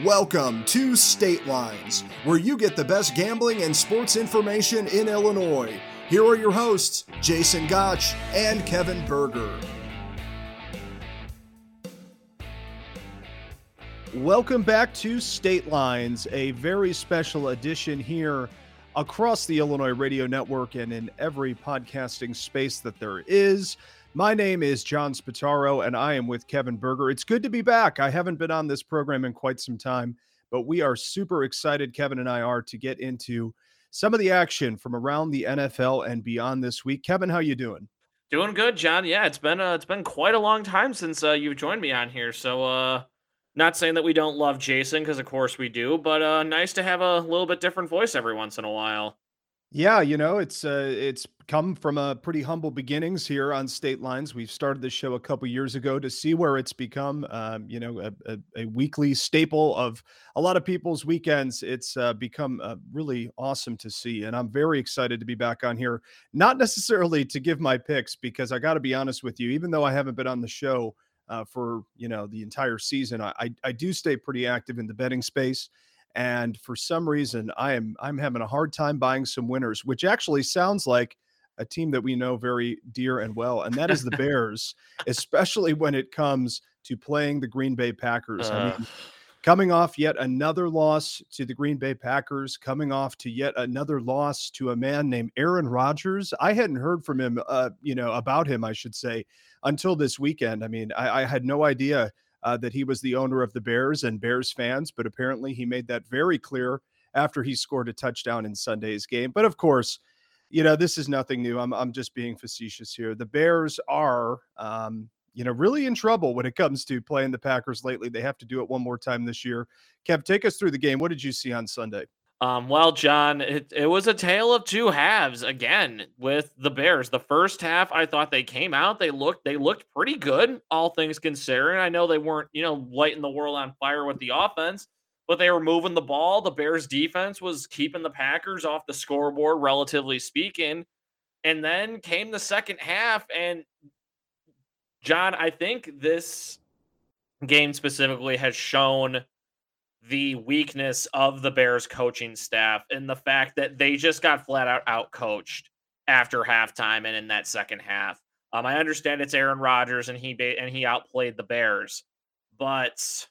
Welcome to State Lines, where you get the best gambling and sports information in Illinois. Here are your hosts, Jason Gotch and Kevin Berger. Welcome back to State Lines, a very special edition here across the Illinois Radio Network and in every podcasting space that there is. My name is John Spataro, and I am with Kevin Berger. It's good to be back. I haven't been on this program in quite some time, but we are super excited, Kevin and I are, to get into some of the action from around the NFL and beyond this week. Kevin, how you doing? Doing good, John. Yeah, it's been uh, it's been quite a long time since uh, you've joined me on here. So, uh, not saying that we don't love Jason, because of course we do, but uh, nice to have a little bit different voice every once in a while. Yeah, you know, it's uh it's come from a pretty humble beginnings here on State Lines. We've started this show a couple years ago to see where it's become um, you know, a, a, a, weekly staple of a lot of people's weekends. It's uh, become uh, really awesome to see and I'm very excited to be back on here. Not necessarily to give my picks because I got to be honest with you, even though I haven't been on the show uh, for, you know, the entire season, I, I I do stay pretty active in the betting space and for some reason i am i'm having a hard time buying some winners which actually sounds like a team that we know very dear and well and that is the bears especially when it comes to playing the green bay packers uh. i mean coming off yet another loss to the green bay packers coming off to yet another loss to a man named aaron rodgers i hadn't heard from him uh, you know about him i should say until this weekend i mean I, I had no idea uh, that he was the owner of the Bears and Bears fans, but apparently he made that very clear after he scored a touchdown in Sunday's game. But of course, you know, this is nothing new. I'm, I'm just being facetious here. The Bears are, um, you know, really in trouble when it comes to playing the Packers lately. They have to do it one more time this year. Kev, take us through the game. What did you see on Sunday? Um, well, John, it, it was a tale of two halves again with the Bears. The first half, I thought they came out, they looked they looked pretty good, all things considering. I know they weren't, you know, lighting the world on fire with the offense, but they were moving the ball. The Bears defense was keeping the Packers off the scoreboard, relatively speaking. And then came the second half, and John, I think this game specifically has shown the weakness of the Bears coaching staff and the fact that they just got flat out out coached after halftime and in that second half. Um, I understand it's Aaron Rodgers and he and he outplayed the Bears, but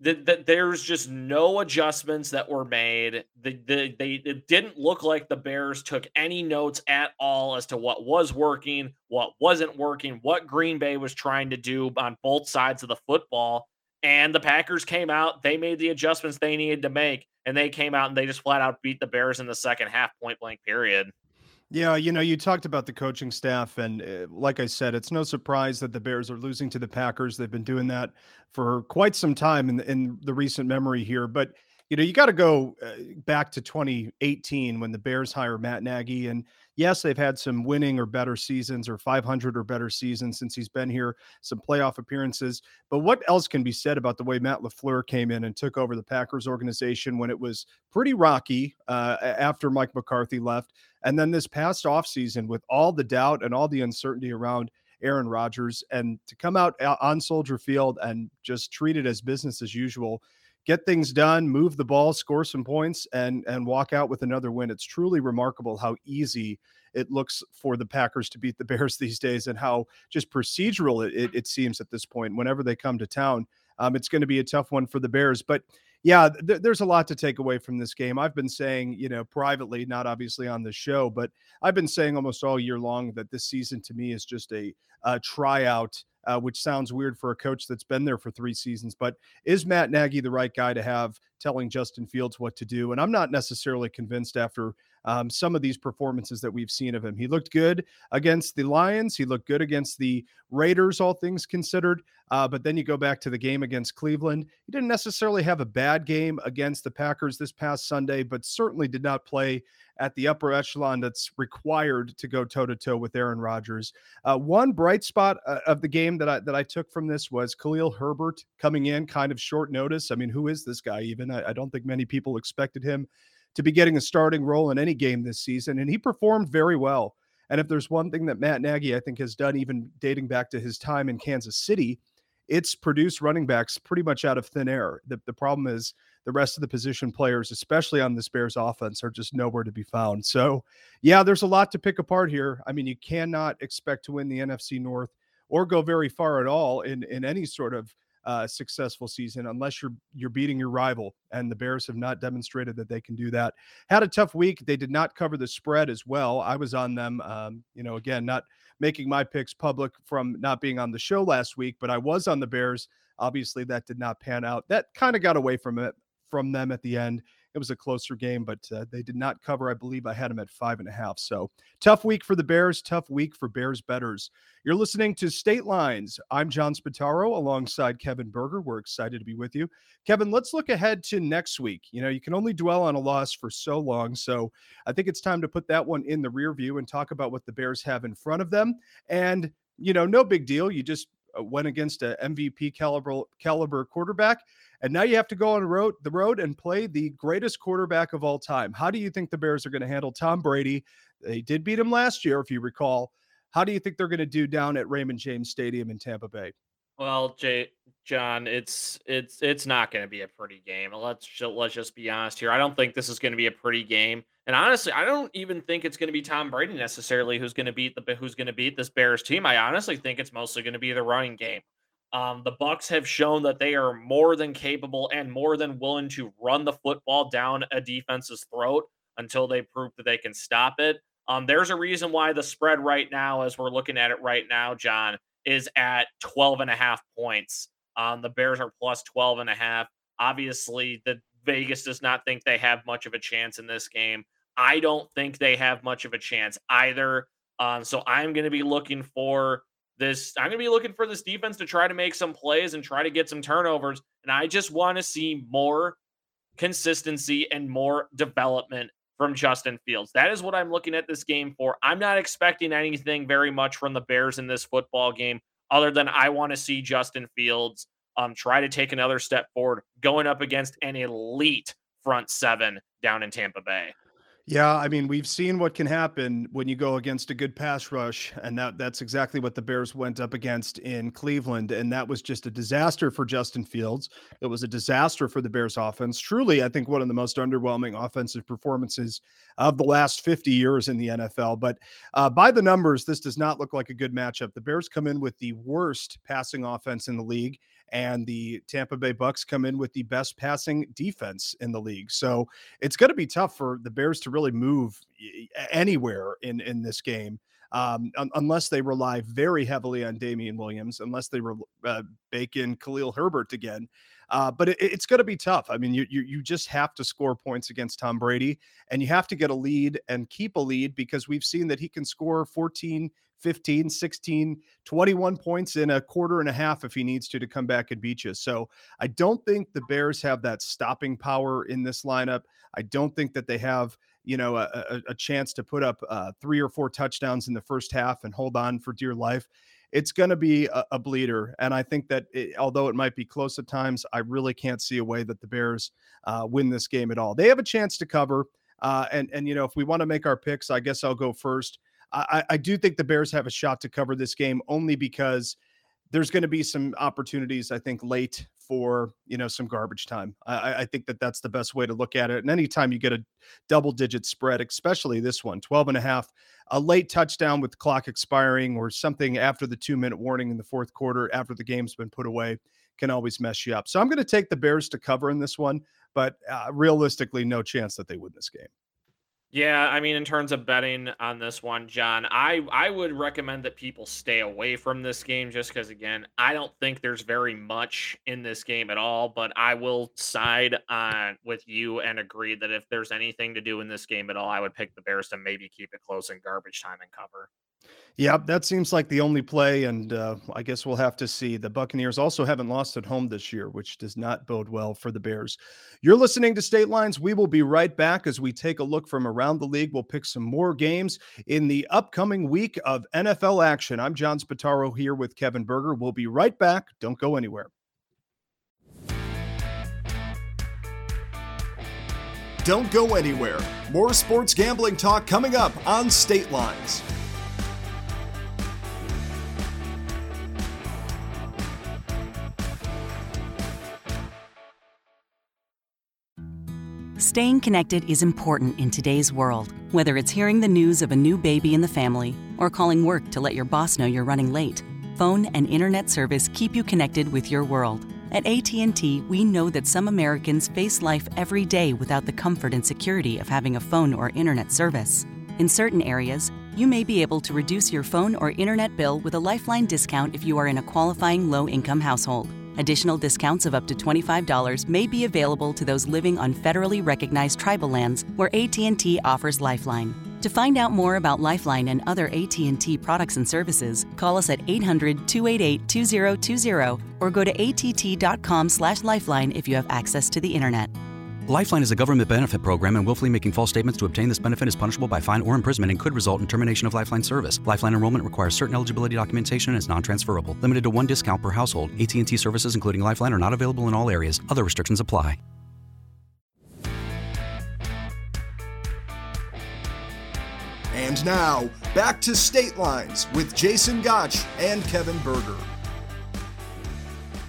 that the, there's just no adjustments that were made. The, the, they it didn't look like the Bears took any notes at all as to what was working, what wasn't working, what Green Bay was trying to do on both sides of the football. And the Packers came out, they made the adjustments they needed to make, and they came out and they just flat out beat the Bears in the second half, point blank, period. Yeah, you know, you talked about the coaching staff, and uh, like I said, it's no surprise that the Bears are losing to the Packers. They've been doing that for quite some time in, in the recent memory here. But you know, you got to go uh, back to 2018 when the Bears hire Matt Nagy. And yes, they've had some winning or better seasons or 500 or better seasons since he's been here, some playoff appearances. But what else can be said about the way Matt LaFleur came in and took over the Packers organization when it was pretty rocky uh, after Mike McCarthy left? And then this past offseason with all the doubt and all the uncertainty around Aaron Rodgers and to come out uh, on Soldier Field and just treat it as business as usual get things done, move the ball, score some points, and and walk out with another win. It's truly remarkable how easy it looks for the Packers to beat the Bears these days, and how just procedural it, it, it seems at this point. Whenever they come to town, um, it's going to be a tough one for the Bears. But yeah, th- there's a lot to take away from this game. I've been saying, you know, privately, not obviously on the show, but I've been saying almost all year long that this season to me is just a, a tryout uh, which sounds weird for a coach that's been there for three seasons. But is Matt Nagy the right guy to have telling Justin Fields what to do? And I'm not necessarily convinced after um, some of these performances that we've seen of him. He looked good against the Lions. He looked good against the Raiders, all things considered. Uh, but then you go back to the game against Cleveland. He didn't necessarily have a bad game against the Packers this past Sunday, but certainly did not play at the upper echelon that's required to go toe to toe with Aaron Rodgers. Uh, one bright spot uh, of the game that I that I took from this was Khalil Herbert coming in kind of short notice. I mean, who is this guy even? I, I don't think many people expected him to be getting a starting role in any game this season, and he performed very well. And if there's one thing that Matt Nagy, I think, has done, even dating back to his time in Kansas City, it's produced running backs pretty much out of thin air. The, the problem is the rest of the position players, especially on this Bears offense, are just nowhere to be found. So, yeah, there's a lot to pick apart here. I mean, you cannot expect to win the NFC North or go very far at all in in any sort of uh, successful season unless you're you're beating your rival. And the Bears have not demonstrated that they can do that. Had a tough week. They did not cover the spread as well. I was on them. Um, you know, again, not making my picks public from not being on the show last week, but I was on the Bears. Obviously, that did not pan out. That kind of got away from it from them at the end. It was a closer game, but uh, they did not cover. I believe I had them at five and a half. So tough week for the Bears, tough week for Bears bettors. You're listening to State Lines. I'm John Spataro alongside Kevin Berger. We're excited to be with you. Kevin, let's look ahead to next week. You know, you can only dwell on a loss for so long. So I think it's time to put that one in the rear view and talk about what the Bears have in front of them. And, you know, no big deal. You just uh, went against a MVP caliber caliber quarterback, and now you have to go on the road the road and play the greatest quarterback of all time. How do you think the Bears are going to handle Tom Brady? They did beat him last year, if you recall. How do you think they're going to do down at Raymond James Stadium in Tampa Bay? Well, Jay, John, it's it's it's not going to be a pretty game. Let's just, let's just be honest here. I don't think this is going to be a pretty game. And honestly, I don't even think it's going to be Tom Brady necessarily who's going to beat the who's going to beat this Bears team. I honestly think it's mostly going to be the running game. Um, the Bucs have shown that they are more than capable and more than willing to run the football down a defense's throat until they prove that they can stop it. Um, there's a reason why the spread right now, as we're looking at it right now, John, is at 12 and a half points. Um, the Bears are plus 12 and a half. Obviously, the Vegas does not think they have much of a chance in this game. I don't think they have much of a chance either. Um, so I'm going to be looking for this. I'm going to be looking for this defense to try to make some plays and try to get some turnovers. And I just want to see more consistency and more development from Justin Fields. That is what I'm looking at this game for. I'm not expecting anything very much from the Bears in this football game, other than I want to see Justin Fields um, try to take another step forward going up against an elite front seven down in Tampa Bay. Yeah, I mean, we've seen what can happen when you go against a good pass rush, and that that's exactly what the Bears went up against in Cleveland, and that was just a disaster for Justin Fields. It was a disaster for the Bears offense. Truly, I think one of the most underwhelming offensive performances of the last 50 years in the NFL. But uh, by the numbers, this does not look like a good matchup. The Bears come in with the worst passing offense in the league and the Tampa Bay Bucs come in with the best passing defense in the league. So it's going to be tough for the Bears to really move anywhere in in this game. Um, un- unless they rely very heavily on Damien Williams, unless they re- uh, bake in Khalil Herbert again. Uh, but it, it's going to be tough. I mean, you, you you just have to score points against Tom Brady, and you have to get a lead and keep a lead because we've seen that he can score 14, 15, 16, 21 points in a quarter and a half if he needs to to come back and beat you. So I don't think the Bears have that stopping power in this lineup. I don't think that they have you know a, a, chance to put up uh, three or four touchdowns in the first half and hold on for dear life it's going to be a, a, bleeder. And I think that it, although it might be close at times, I really can't see a way that the Bears uh, win this game at all. They have a chance to cover. Uh, and and you know if we want to make our picks, I guess I'll go first. I, I do think the Bears have a shot to cover this game only because there's going to be some opportunities, I think, late for you know some garbage time. I, I, think that that's the best way to look at it. And anytime you get a double digit spread, especially this one, 12 and a half, a late touchdown with the clock expiring or something after the two minute warning in the fourth quarter after the game's been put away can always mess you up. So I'm going to take the Bears to cover in this one, but uh, realistically, no chance that they win this game. Yeah, I mean, in terms of betting on this one, John, I I would recommend that people stay away from this game just because, again, I don't think there's very much in this game at all. But I will side on with you and agree that if there's anything to do in this game at all, I would pick the Bears to maybe keep it close in garbage time and cover. Yeah, that seems like the only play, and uh, I guess we'll have to see. The Buccaneers also haven't lost at home this year, which does not bode well for the Bears. You're listening to State Lines. We will be right back as we take a look from around the league. We'll pick some more games in the upcoming week of NFL action. I'm John Spataro here with Kevin Berger. We'll be right back. Don't go anywhere. Don't go anywhere. More sports gambling talk coming up on State Lines. Staying connected is important in today's world, whether it's hearing the news of a new baby in the family or calling work to let your boss know you're running late. Phone and internet service keep you connected with your world. At AT&T, we know that some Americans face life every day without the comfort and security of having a phone or internet service. In certain areas, you may be able to reduce your phone or internet bill with a Lifeline discount if you are in a qualifying low-income household. Additional discounts of up to $25 may be available to those living on federally recognized tribal lands where AT&T offers Lifeline. To find out more about Lifeline and other AT&T products and services, call us at 800-288-2020 or go to att.com/lifeline if you have access to the internet. Lifeline is a government benefit program, and willfully making false statements to obtain this benefit is punishable by fine or imprisonment and could result in termination of Lifeline service. Lifeline enrollment requires certain eligibility documentation and is non-transferable. Limited to one discount per household. AT&T services, including Lifeline, are not available in all areas. Other restrictions apply. And now, back to State Lines with Jason Gotch and Kevin Berger.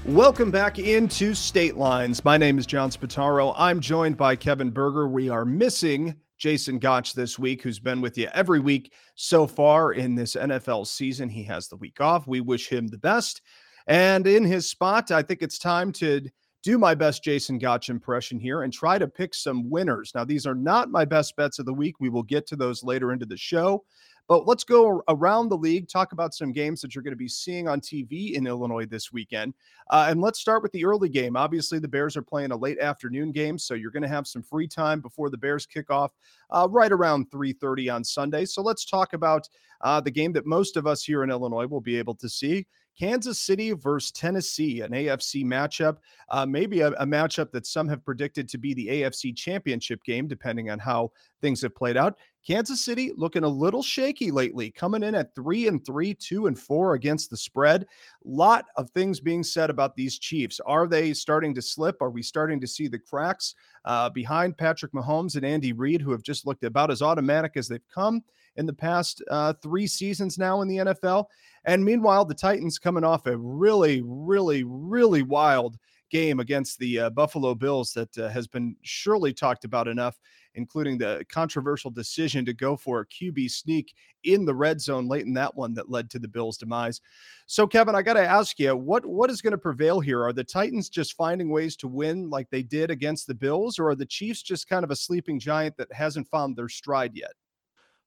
Welcome back into State Lines. My name is John Spataro. I'm joined by Kevin Berger. We are missing Jason Gotch this week, who's been with you every week so far in this NFL season. He has the week off. We wish him the best. And in his spot, I think it's time to do my best Jason Gotch impression here and try to pick some winners. Now, these are not my best bets of the week. We will get to those later into the show. But let's go around the league, talk about some games that you're going to be seeing on TV in Illinois this weekend. Uh, and let's start with the early game. Obviously, the Bears are playing a late afternoon game, so you're going to have some free time before the Bears kick off uh, right around 3:30 on Sunday. So let's talk about uh, the game that most of us here in Illinois will be able to see. Kansas City versus Tennessee, an AFC matchup, uh, maybe a, a, matchup that some have predicted to be the AFC championship game, depending on how things have played out. Kansas City looking a little shaky lately, coming in at three and three, two and four against the spread. Lot of things being said about these Chiefs. Are they starting to slip? Are we starting to see the cracks uh, behind Patrick Mahomes and Andy Reid, who have just looked about as automatic as they've come in the past uh, three seasons now in the NFL? And meanwhile, the Titans coming off a really, really, really wild game against the uh, Buffalo Bills that uh, has been surely talked about enough, including the controversial decision to go for a QB sneak in the red zone late in that one that led to the Bills' demise. So, Kevin, I got to ask you, what what is going to prevail here? Are the Titans just finding ways to win like they did against the Bills, or are the Chiefs just kind of a sleeping giant that hasn't found their stride yet?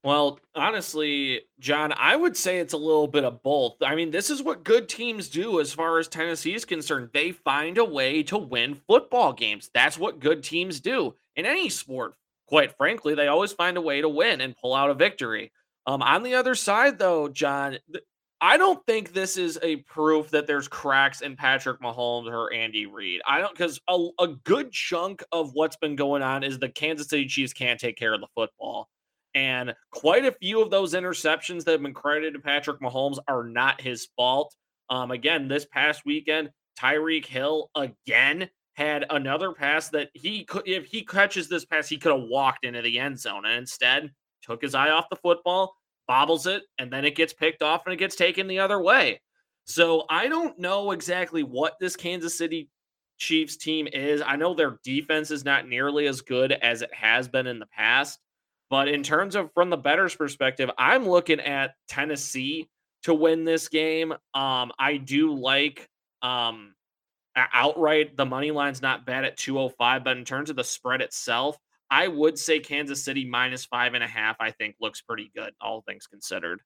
Well, honestly, John, I would say it's a little bit of both. I mean, this is what good teams do as far as Tennessee is concerned. They find a way to win football games. That's what good teams do in any sport. Quite frankly, they always find a way to win and pull out a victory. Um, on the other side, though, John, I don't think this is a proof that there's cracks in Patrick Mahomes or Andy Reid. I don't because a, a good chunk of what's been going on is the Kansas City Chiefs can't take care of the football. And quite a few of those interceptions that have been credited to Patrick Mahomes are not his fault. Um, again, this past weekend, Tyreek Hill again had another pass that he could, if he catches this pass, he could have walked into the end zone and instead took his eye off the football, bobbles it, and then it gets picked off and it gets taken the other way. So I don't know exactly what this Kansas City Chiefs team is. I know their defense is not nearly as good as it has been in the past. But in terms of from the bettor's perspective, I'm looking at Tennessee to win this game. Um, I do like um outright the money line's not bad at 205, but in terms of the spread itself, I would say Kansas City minus five and a half, I think looks pretty good, all things considered.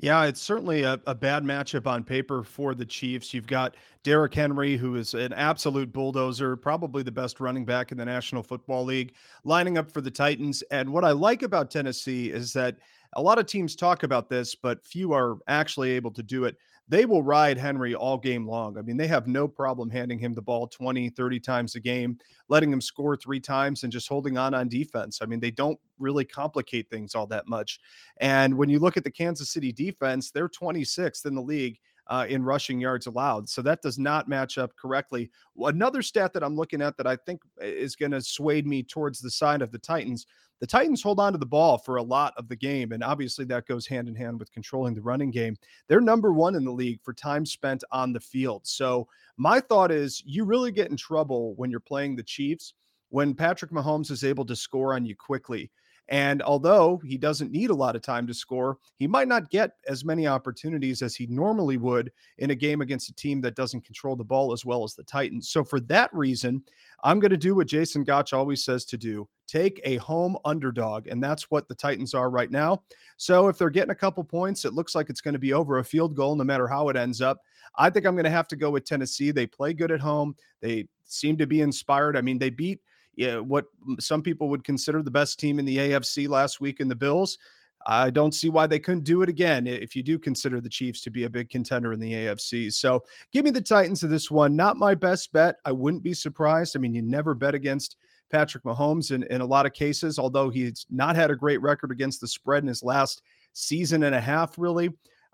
Yeah, it's certainly a, a, bad matchup on paper for the Chiefs. You've got Derrick Henry, who is an absolute bulldozer, probably the best running back in the National Football League, lining up for the Titans. And what I like about Tennessee is that a lot of teams talk about this, but few are actually able to do it they will ride Henry all game long. I mean, they have no problem handing him the ball 20, 30 times a game, letting him score three times and just holding on on defense. I mean, they don't really complicate things all that much. And when you look at the Kansas City defense, they're 26th in the league. Uh, in rushing yards allowed. So that does not match up correctly. Another stat that I'm looking at that I think is going to sway me towards the side of the Titans the Titans hold on to the ball for a lot of the game. And obviously, that goes hand in hand with controlling the running game. They're number one in the league for time spent on the field. So, my thought is you really get in trouble when you're playing the Chiefs when Patrick Mahomes is able to score on you quickly. And although he doesn't need a lot of time to score, he might not get as many opportunities as he normally would in a game against a team that doesn't control the ball as well as the Titans. So, for that reason, I'm going to do what Jason Gotch always says to do take a home underdog. And that's what the Titans are right now. So, if they're getting a couple points, it looks like it's going to be over a field goal no matter how it ends up. I think I'm going to have to go with Tennessee. They play good at home, they seem to be inspired. I mean, they beat yeah, what some people would consider the best team in the AFC last week in the Bills. I don't see why they couldn't do it again if you do consider the Chiefs to be a big contender in the AFC. So give me the Titans of this one. Not my best bet. I wouldn't be surprised. I mean, you never bet against Patrick Mahomes in, in a lot of cases, although he's not had a great record against the spread in his last season and a half, really.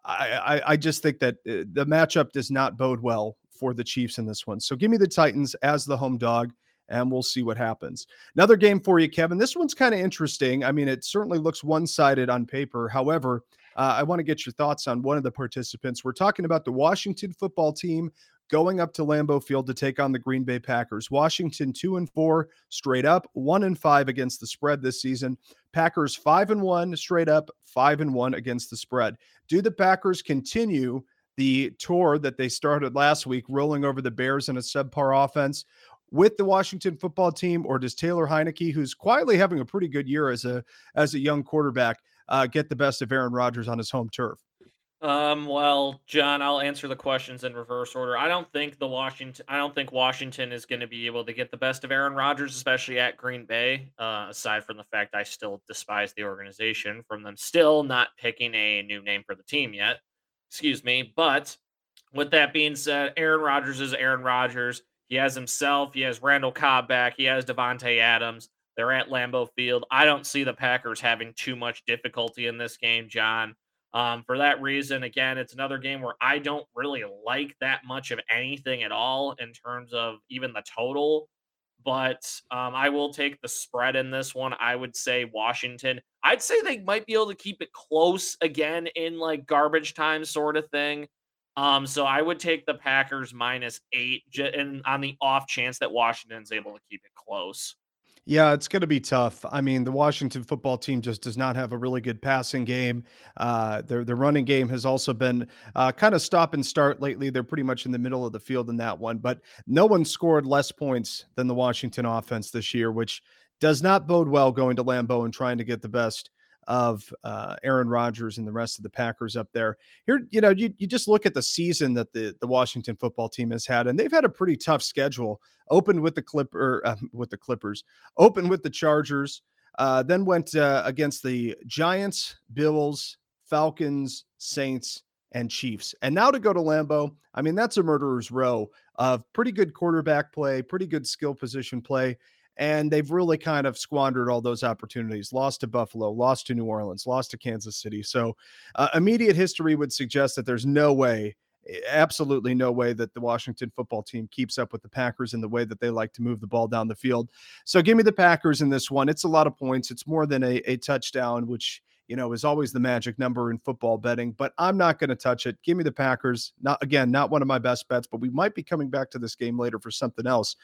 I, I, I just think that uh, the matchup does not bode well for the Chiefs in this one. So give me the Titans as the home dog and we'll see what happens. Another game for you, Kevin. This one's kind of interesting. I mean, it certainly looks one sided on paper. However, uh, I want to get your thoughts on one of the participants. We're talking about the Washington football team going up to Lambeau Field to take on the Green Bay Packers. Washington 2 and 4 straight up, 1 and 5 against the spread this season. Packers 5 and 1 straight up, 5 and 1 against the spread. Do the Packers continue the tour that they started last week rolling over the Bears in a subpar offense with the Washington football team, or does Taylor Heinicke, who's quietly having a pretty good year as a as a young quarterback, uh, get the best of Aaron Rodgers on his home turf? Um, well, John, I'll answer the questions in reverse order. I don't think the Washington I don't think Washington is going to be able to get the best of Aaron Rodgers, especially at Green Bay. Uh, aside from the fact I still despise the organization from them still not picking a new name for the team yet. Excuse me. But with that being said, Aaron Rodgers is Aaron Rodgers. He has himself. He has Randall Cobb back. He has Davante Adams. They're at Lambeau Field. I don't see the Packers having too much difficulty in this game, John. Um, for that reason, again, it's another game where I don't really like that much of anything at all in terms of even the total. But um, I will take the spread in this one. I would say Washington. I'd say they might be able to keep it close again in like garbage time sort of thing. Um, so I would take the Packers minus eight, and on the off chance that Washington's able to keep it close. Yeah, it's going to be tough. I mean, the Washington football team just does not have a really good passing game. Uh, their their running game has also been uh, kind of stop and start lately. They're pretty much in the middle of the field in that one, but no one scored less points than the Washington offense this year, which does not bode well going to Lambeau and trying to get the best of uh, Aaron Rodgers and the rest of the Packers up there. Here, you know, you, you just look at the season that the, the Washington football team has had, and they've had a pretty tough schedule. Opened with the Clipper, uh, with the Clippers, opened with the Chargers, uh, then went uh, against the Giants, Bills, Falcons, Saints, and Chiefs. And now to go to Lambeau, I mean, that's a murderer's row of pretty good quarterback play, pretty good skill position play and they've really kind of squandered all those opportunities. Lost to Buffalo, lost to New Orleans, lost to Kansas City. So, uh, immediate history would suggest that there's no way, absolutely no way, that the Washington football team keeps up with the Packers in the way that they like to move the ball down the field. So, give me the Packers in this one. It's a lot of points. It's more than a, a touchdown, which you know is always the magic number in football betting. But I'm not going to touch it. Give me the Packers. Not again, not one of my best bets, but we might be coming back to this game later for something else.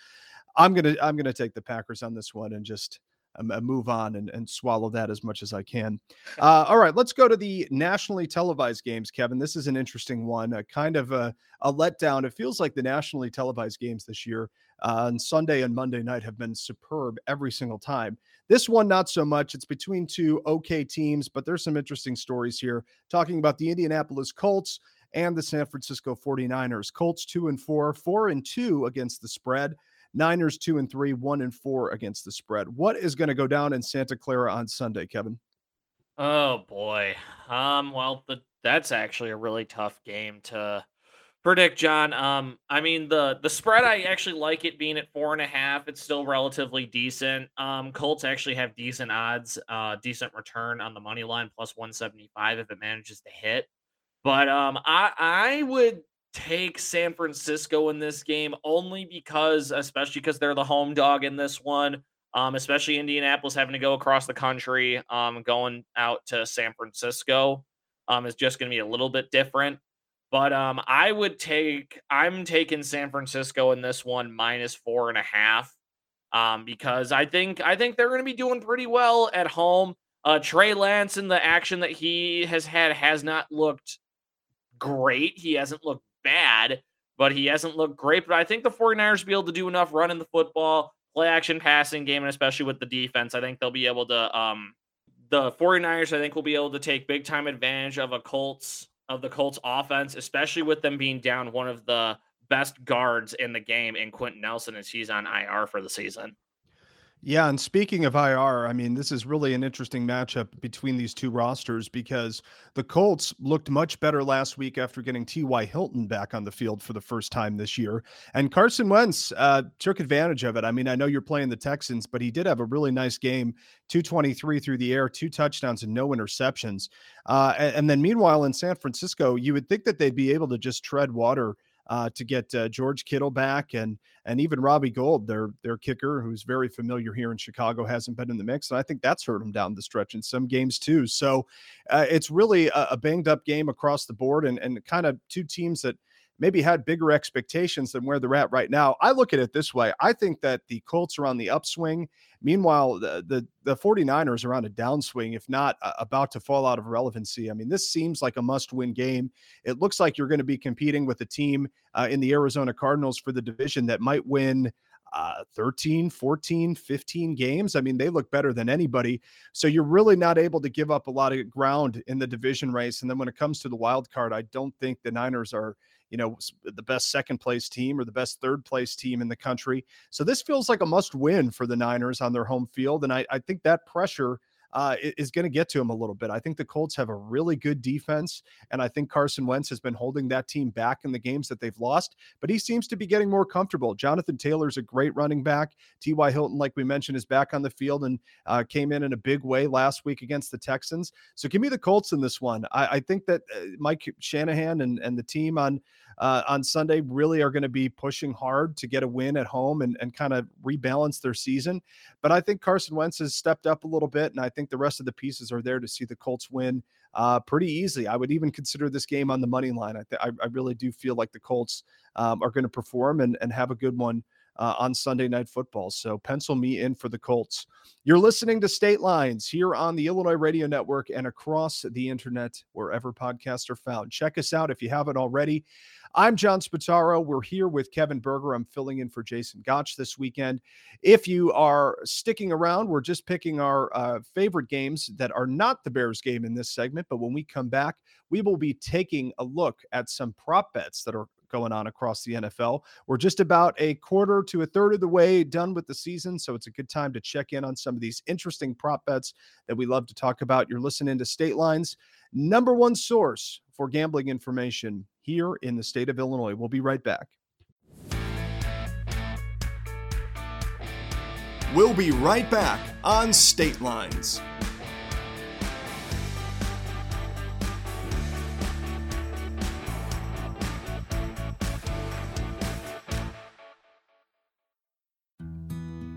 I'm gonna I'm gonna take the Packers on this one and just um, uh, move on and, and swallow that as much as I can. Uh, all right, let's go to the nationally televised games, Kevin. This is an interesting one, a kind of a, a letdown. It feels like the nationally televised games this year uh, on Sunday and Monday night have been superb every single time. This one, not so much. It's between two okay teams, but there's some interesting stories here talking about the Indianapolis Colts and the San Francisco 49ers. Colts two and four, four and two against the spread. Niners two and three, one and four against the spread. What is going to go down in Santa Clara on Sunday, Kevin? Oh boy. Um. Well, the, that's actually a really tough game to predict, John. Um. I mean the the spread. I actually like it being at four and a half. It's still relatively decent. Um. Colts actually have decent odds. Uh. Decent return on the money line plus one seventy five if it manages to hit. But um, I I would take San Francisco in this game only because, especially because they're the home dog in this one. Um, especially Indianapolis having to go across the country, um, going out to San Francisco, um, is just going to be a little bit different. But um, I would take, I'm taking San Francisco in this one minus four and a half. um, because I think I think they're going to be doing pretty well at home. Uh, Trey Lance in the action that he has had has not looked great. He hasn't looked bad, but he hasn't looked great. But I think the 49ers will be able to do enough running the football, play action passing game, and especially with the defense, I think they'll be able to um the 49ers, I think, will be able to take big time advantage of a Colts of the Colts offense, especially with them being down one of the best guards in the game in Quenton Nelson as he's on IR for the season. Yeah, and speaking of IR, I mean, this is really an interesting matchup between these two rosters because the Colts looked much better last week after getting T.Y. Hilton back on the field for the first time this year. And Carson Wentz uh, took advantage of it. I mean, I know you're playing the Texans, but he did have a really nice game 223 through the air, two touchdowns, and no interceptions. Uh, and, and then meanwhile, in San Francisco, you would think that they'd be able to just tread water uh, to get uh, George Kittle back and and even Robbie Gould, their their kicker, who's very familiar here in Chicago, hasn't been in the mix, and I think that's hurt him down the stretch in some games too. So uh, it's really a, a, banged up game across the board, and and kind of two teams that maybe had bigger expectations than where they're at right now. I look at it this way. I think that the Colts are on the upswing. Meanwhile, the the, the 49ers are on a downswing, if not uh, about to fall out of relevancy. I mean, this seems like a must-win game. It looks like you're going to be competing with a team uh, in the Arizona Cardinals for the division that might win uh, 13, 14, 15 games. I mean, they look better than anybody. So you're really not able to give up a lot of ground in the division race. And then when it comes to the wild card, I don't think the Niners are you know, the best second place team or the best third place team in the country. So this feels like a must win for the Niners on their home field. And I, I think that pressure uh, is going to get to him a little bit. I think the Colts have a really good defense, and I think Carson Wentz has been holding that team back in the games that they've lost, but he seems to be getting more comfortable. Jonathan Taylor's a great running back. T.Y. Hilton, like we mentioned, is back on the field and uh, came in in a big way last week against the Texans. So give me the Colts in this one. I, I think that uh, Mike Shanahan and, and the team on uh, on Sunday really are going to be pushing hard to get a win at home and, and kind of rebalance their season. But I think Carson Wentz has stepped up a little bit, and I think the rest of the pieces are there to see the Colts win uh, pretty easily. I would even consider this game on the money line. I, th- I, really do feel like the Colts um, are going to perform and, and have a good one uh, on Sunday Night Football. So pencil me in for the Colts. You're listening to State Lines here on the Illinois Radio Network and across the internet, wherever podcasts are found. Check us out if you haven't already. I'm John Spataro. We're here with Kevin Berger. I'm filling in for Jason Gotch this weekend. If you are sticking around, we're just picking our uh, favorite games that are not the Bears game in this segment. But when we come back, we will be taking a look at some prop bets that are going on across the NFL. We're just about a quarter to a third of the way done with the season. So it's a good time to check in on some of these interesting prop bets that we love to talk about. You're listening to State Lines, number one source for gambling information here in the state of Illinois. We'll be right back. We'll be right back on State Lines.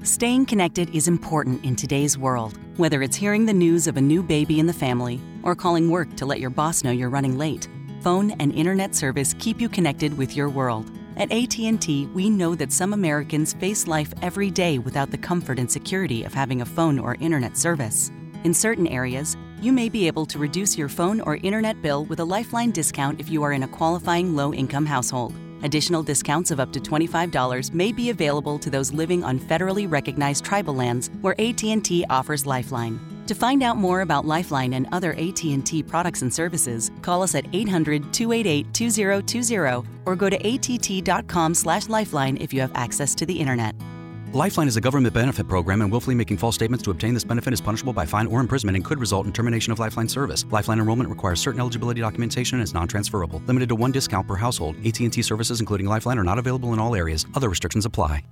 Staying connected is important in today's world, whether it's hearing the news of a new baby in the family or calling work to let your boss know you're running late phone and internet service keep you connected with your world. At AT&T, we know that some Americans face life every day without the comfort and security of having a phone or internet service. In certain areas, you may be able to reduce your phone or internet bill with a Lifeline discount if you are in a qualifying low-income household. Additional discounts of up to $25 may be available to those living on federally recognized tribal lands where AT&T offers Lifeline. To find out more about Lifeline and other AT&T products and services, call us at 800-288-2020 or go to att.com/lifeline if you have access to the internet. Lifeline is a government benefit program, and willfully making false statements to obtain this benefit is punishable by fine or imprisonment and could result in termination of Lifeline service. Lifeline enrollment requires certain eligibility documentation and is non-transferable. Limited to one discount per household. AT&T services, including Lifeline, are not available in all areas. Other restrictions apply.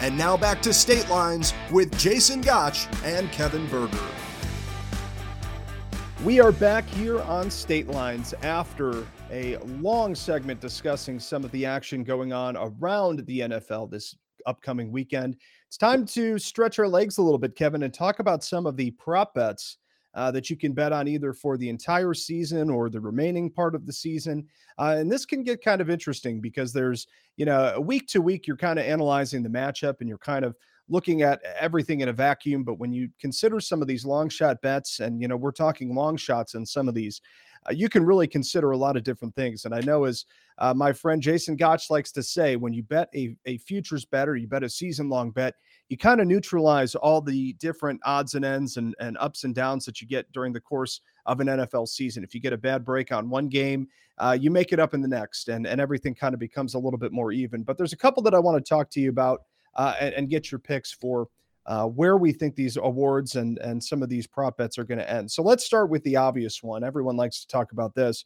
And now back to State Lines with Jason Gotch and Kevin Berger. We are back here on State Lines after a long segment discussing some of the action going on around the NFL this upcoming weekend. It's time to stretch our legs a little bit, Kevin, and talk about some of the prop bets uh, that you can bet on either for the entire season or the remaining part of the season. Uh, and this can get kind of interesting because there's, you know, week to week, you're kind of analyzing the matchup and you're kind of looking at everything in a vacuum. But when you consider some of these long shot bets, and, you know, we're talking long shots in some of these, uh, you can really consider a lot of different things. And I know, as uh, my friend Jason Gotch likes to say, when you bet a, a futures bet or you bet a season long bet, you kind of neutralize all the different odds and ends and, and ups and downs that you get during the course of an NFL season. If you get a bad break on one game, uh, you make it up in the next, and, and everything kind of becomes a little bit more even. But there's a couple that I want to talk to you about uh, and, and, get your picks for uh, where we think these awards and and some of these prop bets are going to end. So let's start with the obvious one. Everyone likes to talk about this.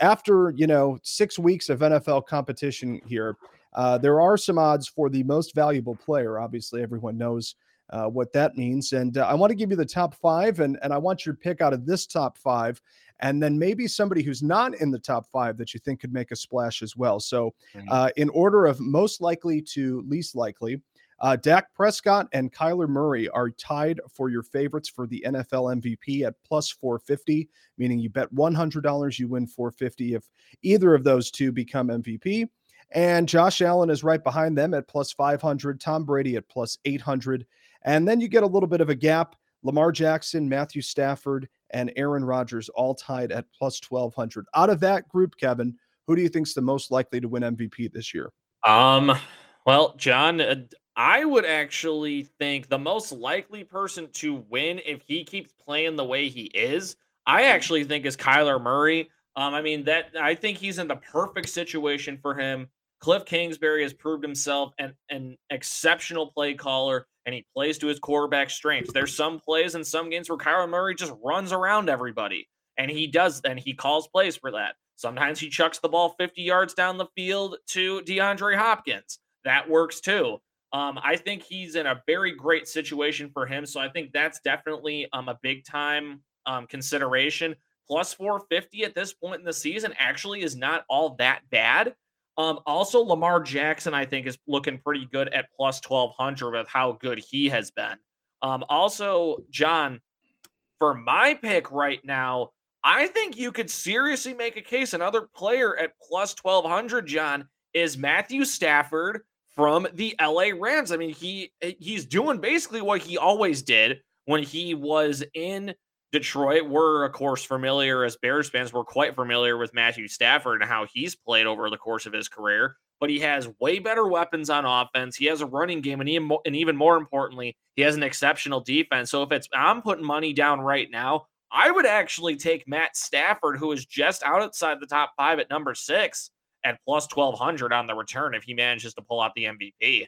After you know six weeks of NFL competition here, uh, there are some odds for the most valuable player. Obviously, everyone knows uh, what that means. And uh, I want to give you the top five, and, and I want your pick out of this top five, and then maybe somebody who's not in the top five that you think could make a splash as well. So, mm-hmm. uh, in order of most likely to least likely, uh, Dak Prescott and Kyler Murray are tied for your favorites for the NFL MVP at plus 450, meaning you bet $100, you win 450 if either of those two become MVP. And Josh Allen is right behind them at plus 500, Tom Brady at plus 800. And then you get a little bit of a gap. Lamar Jackson, Matthew Stafford, and Aaron Rodgers all tied at plus 1200. Out of that group, Kevin, who do you think is the most likely to win MVP this year? Um, well, John, uh, I would actually think the most likely person to win if he keeps playing the way he is, I actually think is Kyler Murray. Um, I mean that I think he's in the perfect situation for him. Cliff Kingsbury has proved himself an, an exceptional play caller, and he plays to his quarterback strengths. There's some plays in some games where Kyler Murray just runs around everybody, and he does, and he calls plays for that. Sometimes he chucks the ball 50 yards down the field to DeAndre Hopkins. That works too. Um, I think he's in a very great situation for him. So I think that's definitely um, a big time um, consideration. Plus 450 at this point in the season actually is not all that bad. Um, also, Lamar Jackson, I think, is looking pretty good at plus 1200 with how good he has been. Um, also, John, for my pick right now, I think you could seriously make a case. Another player at plus 1200, John, is Matthew Stafford from the LA Rams. I mean, he eh, he's doing basically what he always did when he was in Detroit. We're, of course, familiar as Bears fans. We're quite familiar with Matthew Stafford and how he's played over the course of his career. But he has way better weapons on offense. He has a running game, and even, and even more importantly, he has an exceptional defense. So if it's I'm putting money down right now, I would actually take Matt Stafford, who is just outside the top five at number six, at plus twelve hundred on the return if he manages to pull out the MVP.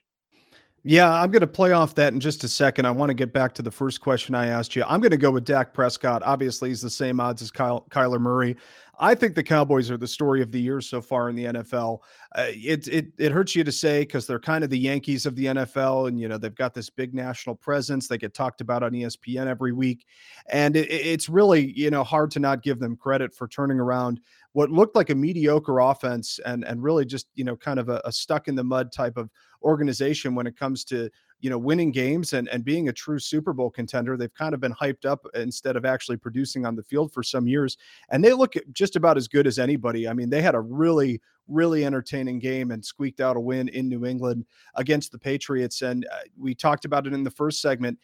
Yeah, I'm going to play off that in just a second. I want to get back to the first question I asked you. I'm going to go with Dak Prescott. Obviously, he's the same odds as Kyle, Kyler Murray. I think the Cowboys are the story of the year so far in the NFL. Uh, it it it hurts you to say because they're kind of the Yankees of the NFL, and you know they've got this big national presence. They get talked about on ESPN every week, and it, it's really you know hard to not give them credit for turning around what looked like a mediocre offense and and really just you know kind of a, a stuck in the mud type of organization when it comes to you know winning games and and being a true Super Bowl contender. They've kind of been hyped up instead of actually producing on the field for some years, and they look just about as good as anybody. I mean, they had a really really entertaining game and squeaked out a win in New England against the Patriots. And uh, we talked about it in the first segment.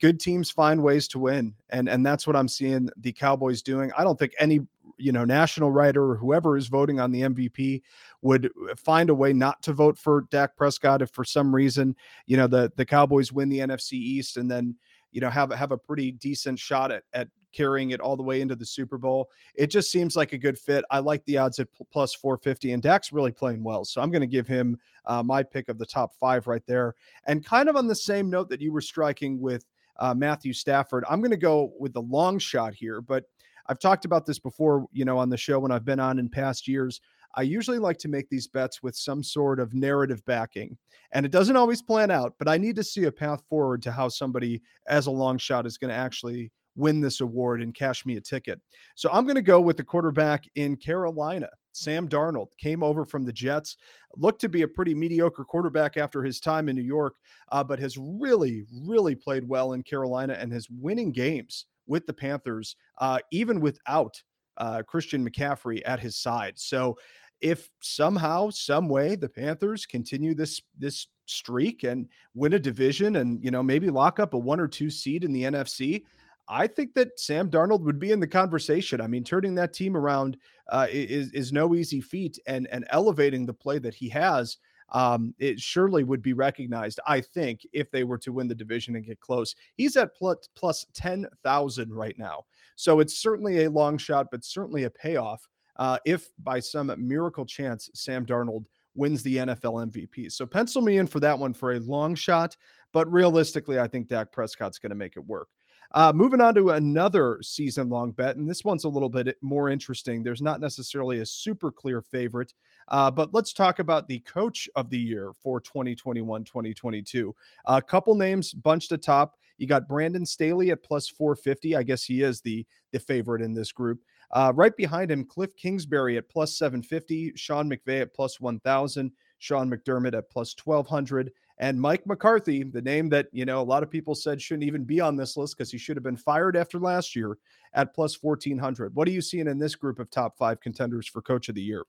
Good teams find ways to win, and and that's what I'm seeing the Cowboys doing. I don't think any you know national writer or whoever is voting on the MVP would uh, find a way not to vote for Dak Prescott if for some reason you know the the Cowboys win the NFC East and then you know have have a pretty decent shot at at carrying it all the way into the Super Bowl. It just seems like a good fit. I like the odds at plus 450, and Dak's really playing well. So I'm going to give him uh, my pick of the top five right there. And kind of on the same note that you were striking with uh, Matthew Stafford, I'm going to go with the long shot here, but I've talked about this before, you know, on the show when I've been on in past years. I usually like to make these bets with some sort of narrative backing. And it doesn't always plan out, but I need to see a path forward to how somebody as a long shot is going to actually win this award and cash me a ticket. So I'm going to go with the quarterback in Carolina. Sam Darnold came over from the Jets, looked to be a pretty mediocre quarterback after his time in New York, uh, but has really, really played well in Carolina and has winning games with the Panthers, uh, even without uh, Christian McCaffrey at his side. So if somehow, some way, the Panthers continue this this streak and win a division, and you know maybe lock up a one or two seed in the NFC, I think that Sam Darnold would be in the conversation. I mean, turning that team around uh, is is no easy feat, and and elevating the play that he has um, it surely would be recognized, I think, if they were to win the division and get close. He's at plus, plus 10,000 right now. So it's certainly a long shot, but certainly a payoff uh, if by some miracle chance Sam Darnold wins the NFL MVP. So pencil me in for that one for a long shot, but realistically, I think Dak Prescott's going to make it work. Uh, moving on to another season long bet, and this one's a little bit more interesting. There's not necessarily a super clear favorite, uh, but let's talk about the coach of the year for 2021 2022. A couple names bunched atop. You got Brandon Staley at plus 450. I guess he is the, the favorite in this group. Uh, right behind him, Cliff Kingsbury at plus 750, Sean McVay at plus 1,000, Sean McDermott at plus 1,200, and Mike McCarthy, the name that, you know, a lot of people said shouldn't even be on this list because he should have been fired after last year at plus 1400. What are you seeing in this group of top five contenders for coach of the year?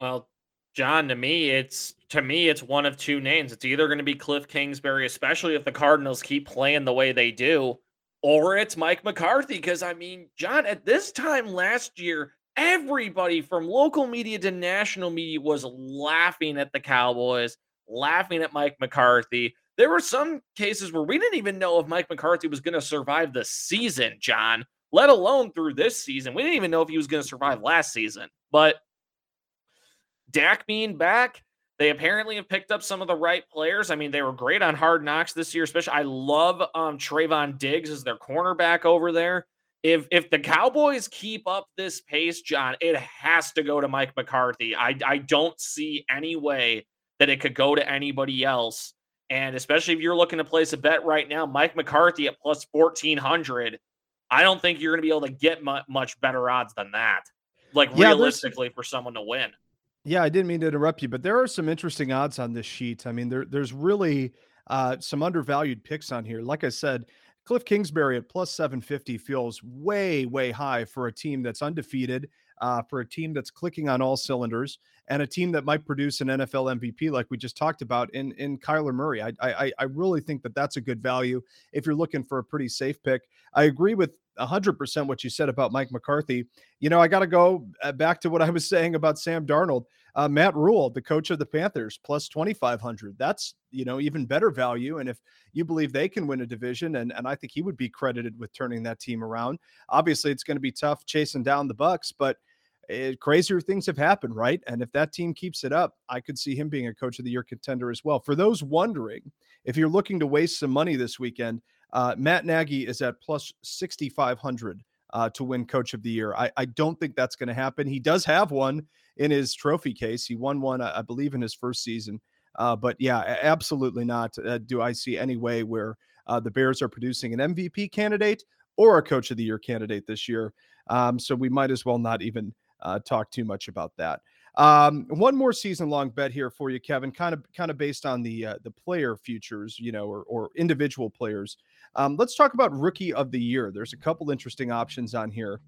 Well, John, to me, it's to me, it's one of two names. It's either going to be Cliff Kingsbury, especially if the Cardinals keep playing the way they do, or it's Mike McCarthy. Because I mean, John, at this time last year, everybody from local media to national media was laughing at the Cowboys laughing at Mike McCarthy. There were some cases where we didn't even know if Mike McCarthy was going to survive the season, John, let alone through this season. We didn't even know if he was going to survive last season. But Dak being back, they apparently have picked up some of the right players. I mean, they were great on Hard Knocks this year, especially. I love um, Trevon Diggs as their cornerback over there. If if the Cowboys keep up this pace, John, it has to go to Mike McCarthy. I I don't see any way that it could go to anybody else. And especially if you're looking to place a bet right now, Mike McCarthy at plus 1400, I don't think you're going to be able to get much better odds than that. Like yeah, realistically for someone to win. Yeah, I didn't mean to interrupt you, but there are some interesting odds on this sheet. I mean, there, there's really uh, some undervalued picks on here. Like I said, Cliff Kingsbury at plus 750 feels way, way high for a team that's undefeated uh, for a team that's clicking on all cylinders and a team that might produce an NFL MVP, like we just talked about in in Kyler Murray. I I, I really think that that's a good value if you're looking for a pretty safe pick. I agree with 100% what you said about Mike McCarthy. You know, I got to go uh, back to what I was saying about Sam Darnold. Uh, Matt Rhule, the coach of the Panthers, plus 2,500. That's, you know, even better value. And if you believe they can win a division, and, and I think he would be credited with turning that team around, obviously it's going to be tough chasing down the Bucs, but it, eh, crazier things have happened, right? And if that team keeps it up, I could see him being a coach of the year contender as well. For those wondering, if you're looking to waste some money this weekend, uh, Matt Nagy is at plus 6,500 uh, to win coach of the year. I, I don't think that's going to happen. He does have one in his trophy case. He won one, I, believe, in his first season. Uh, but yeah, absolutely not. Uh, do I see any way where uh, the Bears are producing an MVP candidate or a coach of the year candidate this year? Um, so we might as well not even uh, talk too much about that. Um, one more season long bet here for you, Kevin. Kind of kind of based on the uh, the player futures, you know, or, or individual players. Um, let's talk about rookie of the year. There's a couple interesting options on here.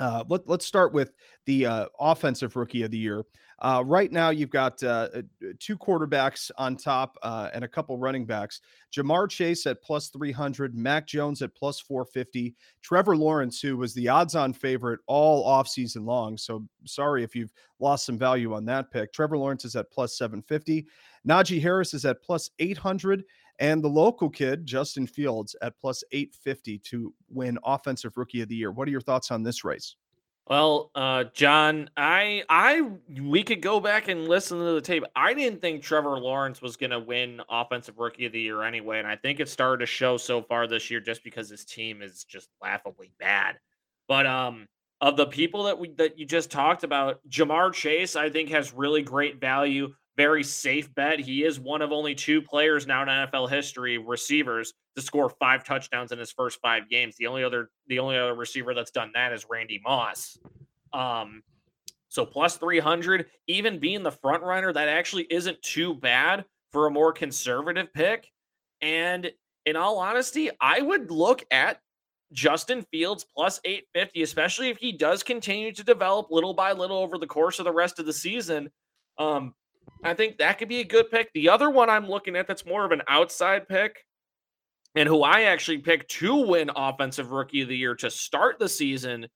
Uh, let, us start with the uh, offensive rookie of the year. Uh, right now, you've got uh, uh, two quarterbacks on top uh, and a couple running backs. Ja'Marr Chase at plus 300, Mac Jones at plus 450, Trevor Lawrence, who was the odds on favorite all offseason long. So sorry if you've lost some value on that pick. Trevor Lawrence is at plus 750, Najee Harris is at plus 800, and the local kid, Justin Fields, at plus 850 to win Offensive Rookie of the Year. What are your thoughts on this race? Well, uh, John, I, I, we could go back and listen to the tape. I didn't think Trevor Lawrence was going to win Offensive Rookie of the Year anyway, and I think it started to show so far this year just because his team is just laughably bad. But um, of the people that we that you just talked about, Ja'Marr Chase, I think has really great value very safe bet. He is one of only two players now in NFL history, receivers, to score five touchdowns in his first five games. The only other the only other receiver that's done that is Randy Moss. Um, so plus 300, even being the front runner, that actually isn't too bad for a more conservative pick. And in all honesty, I would look at Justin Fields plus 850, especially if he does continue to develop little by little over the course of the rest of the season. Um, I think that could be a good pick. The other one I'm looking at that's more of an outside pick and who I actually picked to win Offensive Rookie of the Year to start the season,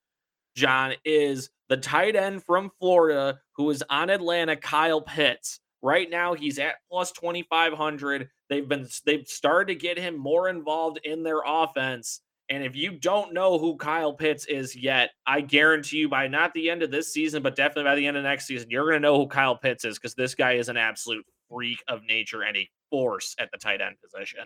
John, is the tight end from Florida who is on Atlanta, Kyle Pitts. Right now, he's at plus 2,500. They've been they've started to get him more involved in their offense. And if you don't know who Kyle Pitts is yet, I guarantee you by not the end of this season, but definitely by the end of next season, you're going to know who Kyle Pitts is because this guy is an absolute freak of nature and a force at the tight end position.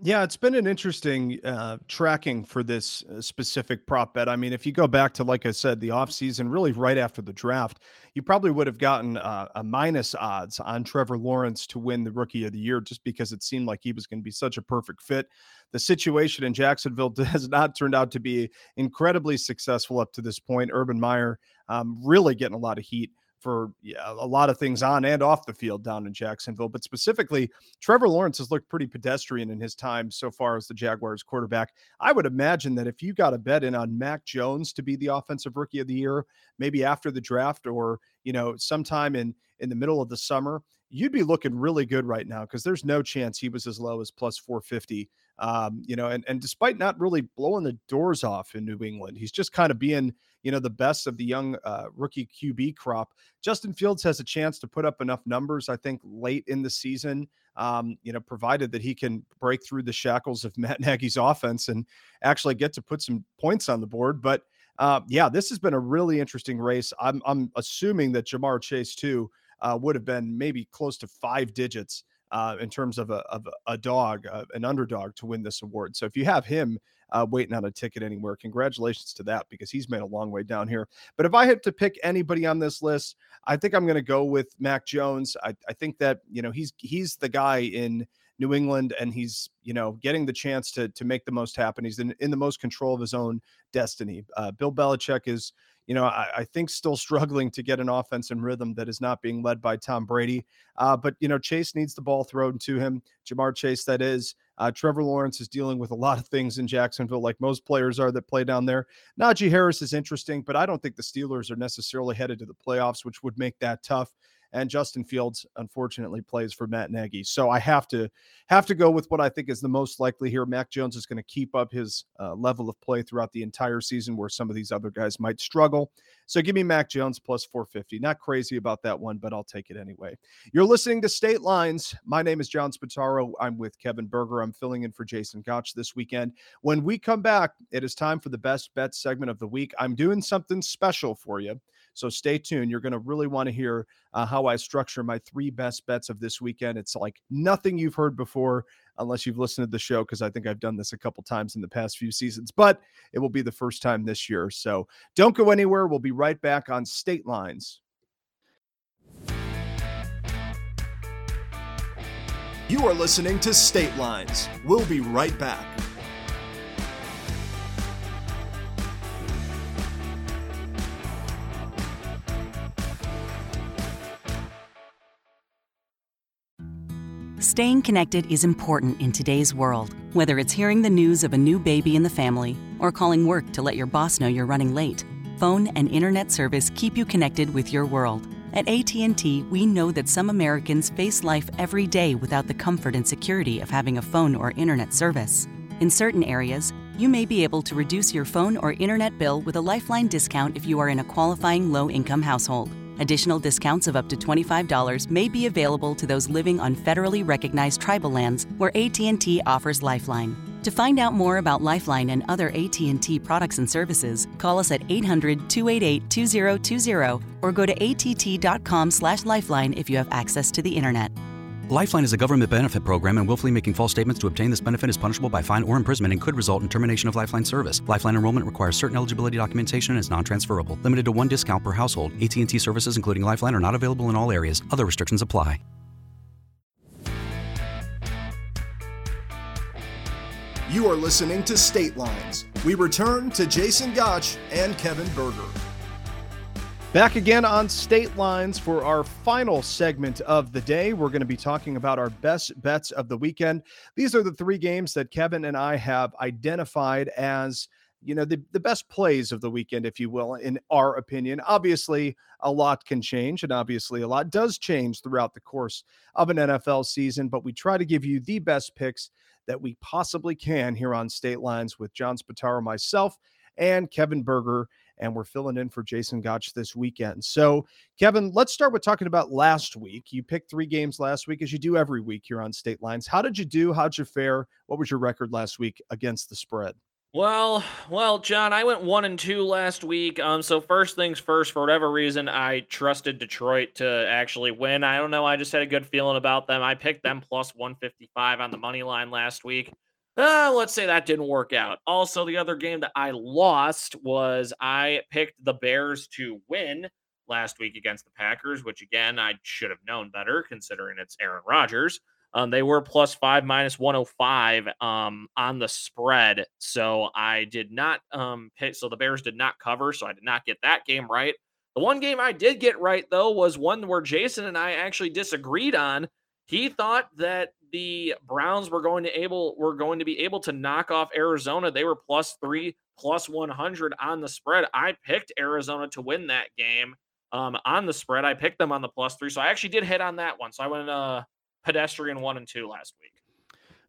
Yeah, it's been an interesting uh, tracking for this uh, specific prop bet. I mean, if you go back to, like I said, the offseason, really right after the draft, you probably would have gotten uh, a minus odds on Trevor Lawrence to win the rookie of the year just because it seemed like he was going to be such a perfect fit. The situation in Jacksonville has not turned out to be incredibly successful up to this point. Urban Meyer um, really getting a lot of heat for yeah, a lot of things on and off the field down in Jacksonville. But specifically, Trevor Lawrence has looked pretty pedestrian in his time so far as the Jaguars quarterback. I would imagine that if you got a bet in on Mac Jones to be the offensive rookie of the year, maybe after the draft or, you know, sometime in in the middle of the summer, you'd be looking really good right now because there's no chance he was as low as plus 450 um, you know, and, and despite not really blowing the doors off in New England, he's just kind of being, you know, the best of the young uh, rookie QB crop. Justin Fields has a chance to put up enough numbers, I think, late in the season, um, you know, provided that he can break through the shackles of Matt Nagy's offense and actually get to put some points on the board. But uh, yeah, this has been a really interesting race. I'm, I'm assuming that Ja'Marr Chase, too, uh, would have been maybe close to five digits uh, in terms of a, of a dog, uh, an underdog to win this award. So if you have him uh, waiting on a ticket anywhere, congratulations to that because he's made a long way down here. But if I had to pick anybody on this list, I think I'm going to go with Mac Jones. I, I think that you know he's he's the guy in New England, and he's you know getting the chance to to make the most happen. He's in, in the most control of his own destiny. Uh, Bill Belichick is you know, I, I, think still struggling to get an offense and rhythm that is not being led by Tom Brady. Uh, but, you know, Chase needs the ball thrown to him. Ja'Marr Chase, that is. Uh, Trevor Lawrence is dealing with a lot of things in Jacksonville, like most players are that play down there. Najee Harris is interesting, but I don't think the Steelers are necessarily headed to the playoffs, which would make that tough and Justin Fields unfortunately plays for Matt Nagy. So I have to have to go with what I think is the most likely here. Mac Jones is going to keep up his uh, level of play throughout the entire season, where some of these other guys might struggle. So give me Mac Jones plus 450. Not crazy about that one, but I'll take it anyway. You're listening to State Lines. My name is John Spataro. I'm with Kevin Berger. I'm filling in for Jason Gotch this weekend. When we come back, it is time for the best bet segment of the week. I'm doing something special for you. So stay tuned. You're going to really want to hear uh, how I structure my three best bets of this weekend. It's like nothing you've heard before, unless you've listened to the show, because I think I've done this a couple times in the past few seasons, but it will be the first time this year. So don't go anywhere. We'll be right back on State Lines. You are listening to State Lines. We'll be right back. Staying connected is important in today's world, whether it's hearing the news of a new baby in the family or calling work to let your boss know you're running late. Phone and internet service keep you connected with your world. At AT&T, we know that some Americans face life every day without the comfort and security of having a phone or internet service. In certain areas, you may be able to reduce your phone or internet bill with a Lifeline discount if you are in a qualifying low-income household. Additional discounts of up to $25 may be available to those living on federally recognized tribal lands where AT&T offers Lifeline. To find out more about Lifeline and other AT&T products and services, call us at 800-288-2020 or go to att.com/lifeline if you have access to the internet. Lifeline is a government benefit program, and willfully making false statements to obtain this benefit is punishable by fine or imprisonment and could result in termination of Lifeline service. Lifeline enrollment requires certain eligibility documentation and is non-transferable. Limited to one discount per household. AT&T services, including Lifeline, are not available in all areas. Other restrictions apply. You are listening to State Lines. We return to Jason Gotch and Kevin Berger. Back again on State Lines for our final segment of the day. We're going to be talking about our best bets of the weekend. These are the three games that Kevin and I have identified as, you know, the, the best plays of the weekend, if you will, in our opinion. Obviously, a lot can change, and obviously, a lot does change throughout the course of an NFL season, but we try to give you the best picks that we possibly can here on State Lines with John Spataro, myself, and Kevin Berger and we're filling in for Jason Gotch this weekend. So, Kevin, let's start with talking about last week. You picked three games last week, as you do every week here on State Lines. How did you do? How'd you fare? What was your record last week against the spread? Well, well, John, I went one and two last week. Um, so first things first, for whatever reason, I trusted Detroit to actually win. I don't know. I just had a good feeling about them. I picked them plus 155 on the money line last week. Uh, let's say that didn't work out. Also, the other game that I lost was I picked the Bears to win last week against the Packers, which again, I should have known better considering it's Aaron Rodgers. Um, they were plus five minus 105 um, on the spread. So I did not um, pick. So the Bears did not cover. So I did not get that game right. The one game I did get right, though, was one where Jason and I actually disagreed on. He thought that the Browns were going to able were going to be able to knock off Arizona. They were plus three, plus 100 on the spread. I picked Arizona to win that game um, on the spread. I picked them on the plus three. So I actually did hit on that one. So I went uh, pedestrian one and two last week.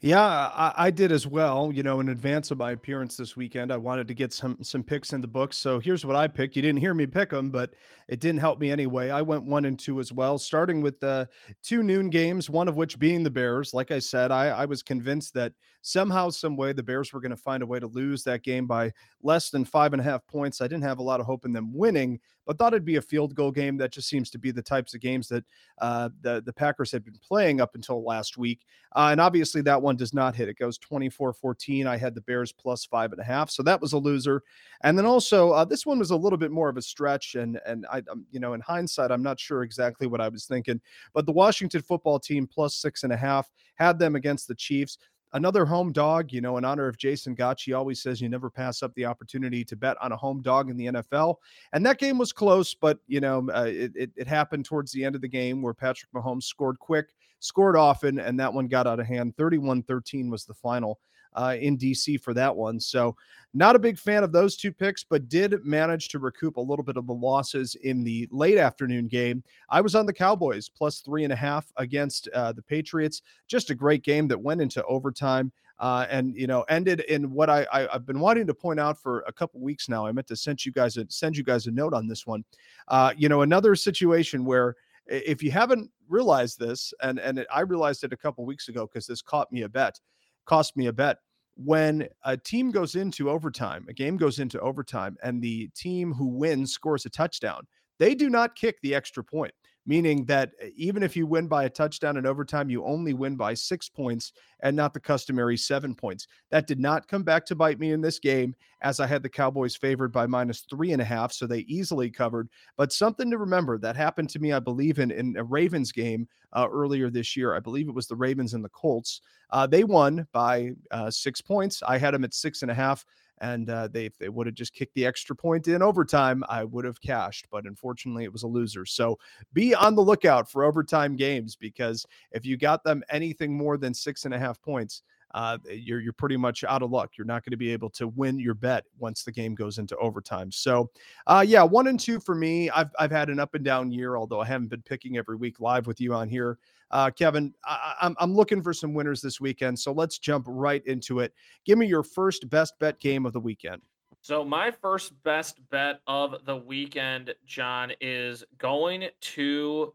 Yeah, I, I, did as well. You know, in advance of my appearance this weekend, I wanted to get some some picks in the books. So here's what I picked. You didn't hear me pick them, but it didn't help me anyway. I went one and two as well, starting with the two noon games, one of which being the Bears. Like I said, I, I was convinced that somehow, some way, the Bears were going to find a way to lose that game by less than five and a half points. I didn't have a lot of hope in them winning, but thought it'd be a field goal game. That just seems to be the types of games that uh, the the Packers had been playing up until last week. Uh, and obviously, that one does not hit. It goes 24 14. I had the Bears plus five and a half. So that was a loser. And then also, uh, this one was a little bit more of a stretch. And, and I, um, you know, in hindsight, I'm not sure exactly what I was thinking, but the Washington football team plus six and a half had them against the Chiefs another home dog, you know, in honor of Jason Gotch, he always says you never pass up the opportunity to bet on a home dog in the NFL. And that game was close, but, you know, uh, it, it, it, happened towards the end of the game where Patrick Mahomes scored quick, scored often, and that one got out of hand. 31 13 was the final uh, in DC for that one. So, not a big fan of those two picks, but did manage to recoup a little bit of the losses in the late afternoon game. I was on the Cowboys plus three and a half against uh, the Patriots. Just a great game that went into overtime. Uh, and you know ended in what I, I have been wanting to point out for a couple weeks now. I meant to send you guys a send you guys a note on this one. Uh, you know another situation where if you haven't realized this, and and it, I realized it a couple weeks ago because this caught me a bet cost me a bet. When a team goes into overtime, a game goes into overtime, and the team who wins scores a touchdown, they do not kick the extra point meaning that eh, even if you win by a touchdown in overtime, you only win by six points and not the customary seven points. That did not come back to bite me in this game, as I had the Cowboys favored by minus three and a half, so they easily covered. But something to remember that happened to me, I believe, in, in a Ravens game uh, earlier this year. I believe it was the Ravens and the Colts. Uh, they won by uh, six points. I had them at six and a half. And uh, they, if they would have just kicked the extra point in overtime, I would have cashed. But unfortunately, it was a loser. So be on the lookout for overtime games because if you got them anything more than six and a half points, uh, you're you're pretty much out of luck. You're not going to be able to win your bet once the game goes into overtime. So, uh, yeah, one and two for me. I've I've had an up and down year, although I haven't been picking every week live with you on here. Uh, Kevin, I, I'm I'm looking for some winners this weekend. So let's jump right into it. Give me your first best bet game of the weekend. So my first best bet of the weekend, John, is going to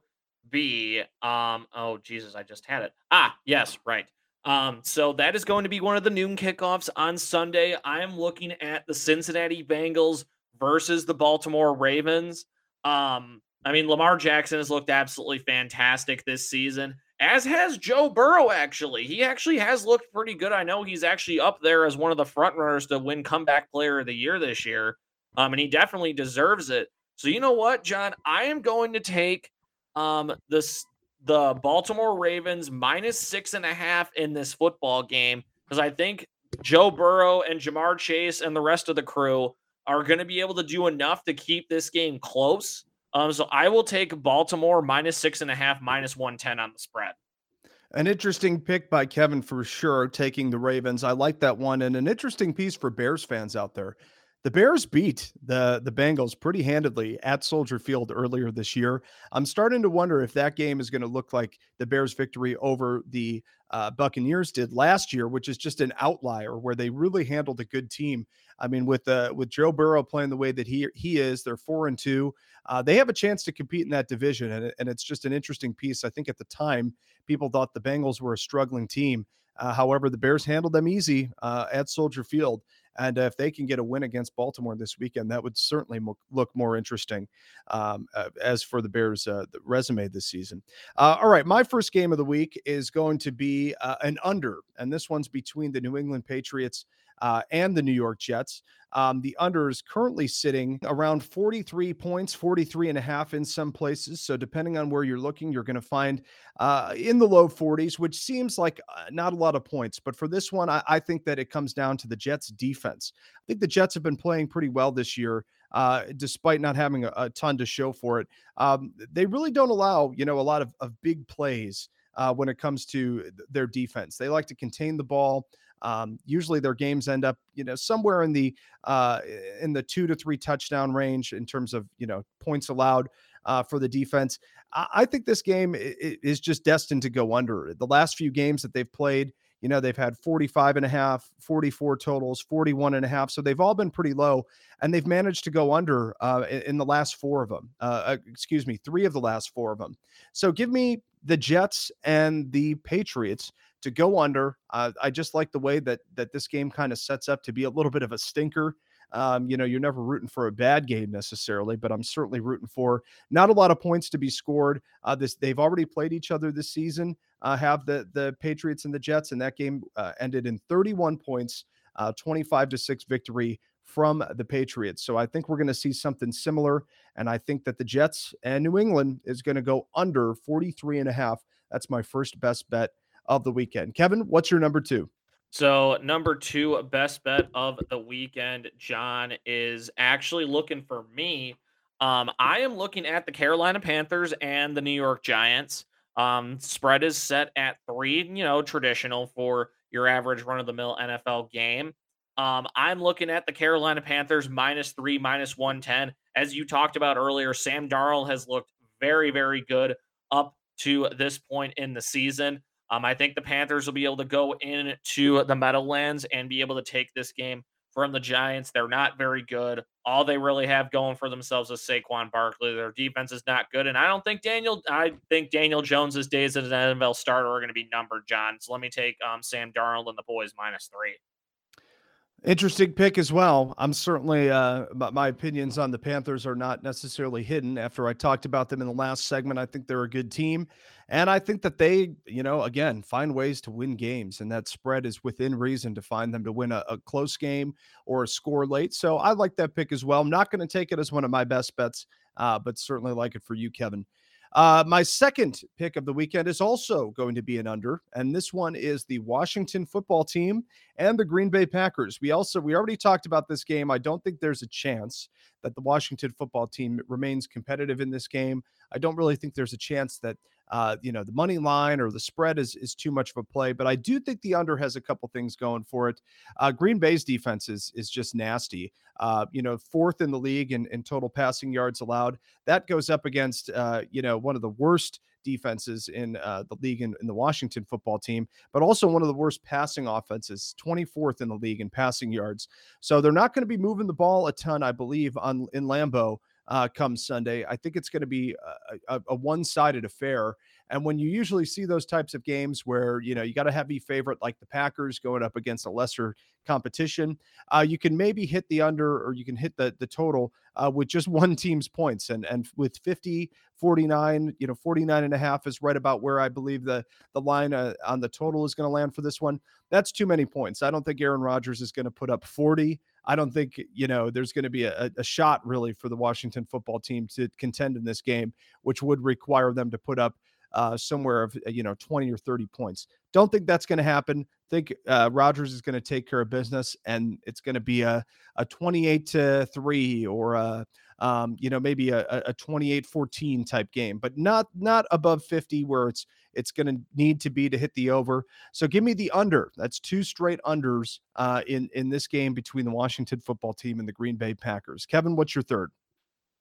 be um oh Jesus, I just had it. Ah, yes, right. Um, so that is going to be one of the noon kickoffs on Sunday. I am looking at the Cincinnati Bengals versus the Baltimore Ravens. Um, I mean, Lamar Jackson has looked absolutely fantastic this season, as has Joe Burrow, actually. He actually has looked pretty good. I know he's actually up there as one of the front runners to win comeback player of the year this year. Um, and he definitely deserves it. So you know what, John? I am going to take um this the Baltimore Ravens minus six and a half in this football game because I think Joe Burrow and Ja'Marr Chase and the rest of the crew are going to be able to do enough to keep this game close. Um, so I will take Baltimore minus six and a half, minus 110 on the spread. An interesting pick by Kevin for sure, taking the Ravens. I like that one. And an interesting piece for Bears fans out there. The Bears beat the the Bengals pretty handedly at Soldier Field earlier this year. I'm starting to wonder if that game is going to look like the Bears' victory over the uh, Buccaneers did last year, which is just an outlier where they really handled a good team. I mean, with uh, with Joe Burrow playing the way that he he is, they're four and two. Uh, they have a chance to compete in that division, and, and it's just an interesting piece. I think at the time people thought the Bengals were a struggling team. Uh, however, the Bears handled them easy uh, at Soldier Field. And if they can get a win against Baltimore this weekend, that would certainly mo- look more interesting um, uh, as for the Bears' uh, the resume this season. Uh, all right, my first game of the week is going to be an under, and this one's between the New England Patriots uh, and the New York Jets. Um, the under is currently sitting around 43 points, 43 and a half in some places. So, depending on where you're looking, you're going to find uh, in the low 40s, which seems like uh, not a lot of points. But for this one, I, I, think that it comes down to the Jets' defense. I think the Jets have been playing pretty well this year. Uh, despite not having a, a, ton to show for it, um, they really don't allow, you know, a lot of, of big plays uh, when it comes to their defense. They like to contain the ball. Um, usually their games end up, you know, somewhere in the uh, in the two to three touchdown range in terms of you know points allowed uh, for the defense. I, I think this game is just destined to go under. The last few games that they've played, you know, they've had 45 and a half, 44 totals, 41 and a half. So they've all been pretty low and they've managed to go under uh, in the last four of them. Uh, uh, excuse me, three of the last four of them. So give me the Jets and the Patriots to go under. Uh, I just like the way that that this game kind of sets up to be a little bit of a stinker. Um, you know, you're never rooting for a bad game necessarily, but I'm certainly rooting for not a lot of points to be scored. Uh, this they've already played each other this season. Uh, have the the Patriots and the Jets, and that game uh, ended in 31 points, uh, 25 to six victory from the Patriots. So I think we're going to see something similar, and I think that the Jets and New England is going to go under 43 and a half. That's my first best bet of the weekend. Kevin, what's your number two? So, number two best bet of the weekend, John, is actually looking for me. Um, I am looking at the Carolina Panthers and the New York Giants. Um, spread is set at three, you know, traditional for your average run of the mill NFL game. Um, I'm looking at the Carolina Panthers minus three, minus 110. As you talked about earlier, Sam Darnold has looked very, very good up to this point in the season. Um, I think the Panthers will be able to go into the Meadowlands and be able to take this game from the Giants. They're not very good. All they really have going for themselves is Saquon Barkley. Their defense is not good, and I don't think Daniel. I think Daniel Jones's days as an NFL starter are going to be numbered, John. So let me take um, Sam Darnold and the boys minus three. Interesting pick as well. I'm certainly, uh, my opinions on the Panthers are not necessarily hidden. After I talked about them in the last segment, I think they're a good team. And I think that they, you know, again, find ways to win games. And that spread is within reason to find them to win a, a close game or a score late. So I like that pick as well. I'm not going to take it as one of my best bets, uh, but certainly like it for you, Kevin. Uh, my second pick of the weekend is also going to be an under, and this one is the Washington football team and the Green Bay Packers. We also we already talked about this game. I don't think there's a chance that the Washington football team remains competitive in this game. I don't really think there's a chance that uh, you know the money line or the spread is is too much of a play. But I do think the under has a couple things going for it. Uh, Green Bay's defense is is just nasty. Uh, you know, fourth in the league in, in total passing yards allowed. That goes up against uh, you know one of the worst defenses in uh, the league in, in, the Washington football team, but also one of the worst passing offenses, 24th in the league in passing yards. So they're not going to be moving the ball a ton, I believe, on in Lambeau uh, come Sunday. I think it's going to be a, a, a one sided affair. And when you usually see those types of games where, you know, you got a heavy favorite like the Packers going up against a lesser competition, uh, you can maybe hit the under or you can hit the, the total uh, with just one team's points. And, and with 50, 49, you know, 49 and a half is right about where I believe the, the line uh, on the total is going to land for this one. That's too many points. I don't think Aaron Rodgers is going to put up 40. I don't think, you know, there's going to be a, a shot really for the Washington football team to contend in this game, which would require them to put up uh, somewhere of you know 20 or 30 points. Don't think that's going to happen. Think uh, Rodgers is going to take care of business, and it's going to be a a 28 to three or a um, you know, maybe a, a 28-14 type game, but not not above 50 where it's it's going to need to be to hit the over. So give me the under. That's two straight unders uh, in in this game between the Washington football team and the Green Bay Packers. Kevin, what's your third?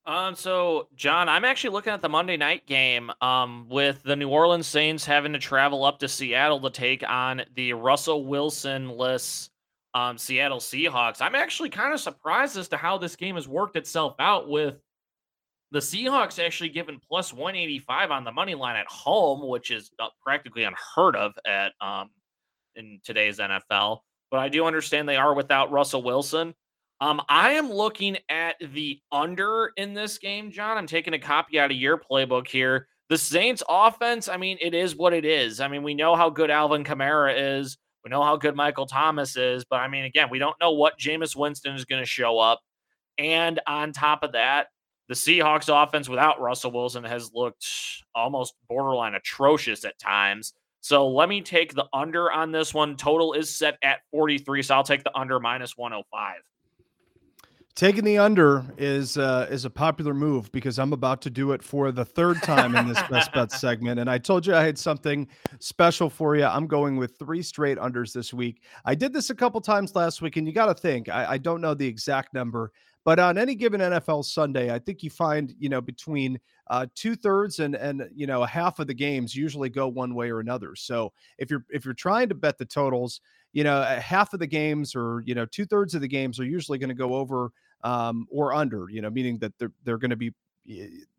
Um, so John, I'm actually looking at the Monday night game. Um, with the New Orleans Saints having to travel up to Seattle to take on the Russell Wilson-less um, Seattle Seahawks. I'm actually kind of surprised as to how this game has worked itself out with the Seahawks actually given plus 185 on the money line at home, which is uh, practically unheard of at um, in today's NFL. But I do understand they are without Russell Wilson. Um, I am looking at the under in this game, John. I'm taking a copy out of your playbook here. The Saints offense, I mean, it is what it is. I mean, we know how good Alvin Kamara is. We know how good Michael Thomas is, but I mean, again, we don't know what Jameis Winston is going to show up. And on top of that, the Seahawks offense without Russell Wilson has looked almost borderline atrocious at times. So let me take the under on this one. Total is set at 43, so I'll take the under minus 105. Taking the under is uh, is a popular move because I'm about to do it for the third time in this best bet segment, and I told you I had something special for you. I'm going with three straight unders this week. I did this a couple times last week, and you got to think I, I don't know the exact number, but on any given NFL Sunday, I think you find you know between uh, two thirds and and you know half of the games usually go one way or another. So if you're if you're trying to bet the totals, you know half of the games or you know two thirds of the games are usually going to go over um, or under, you know, meaning that they're they're going to be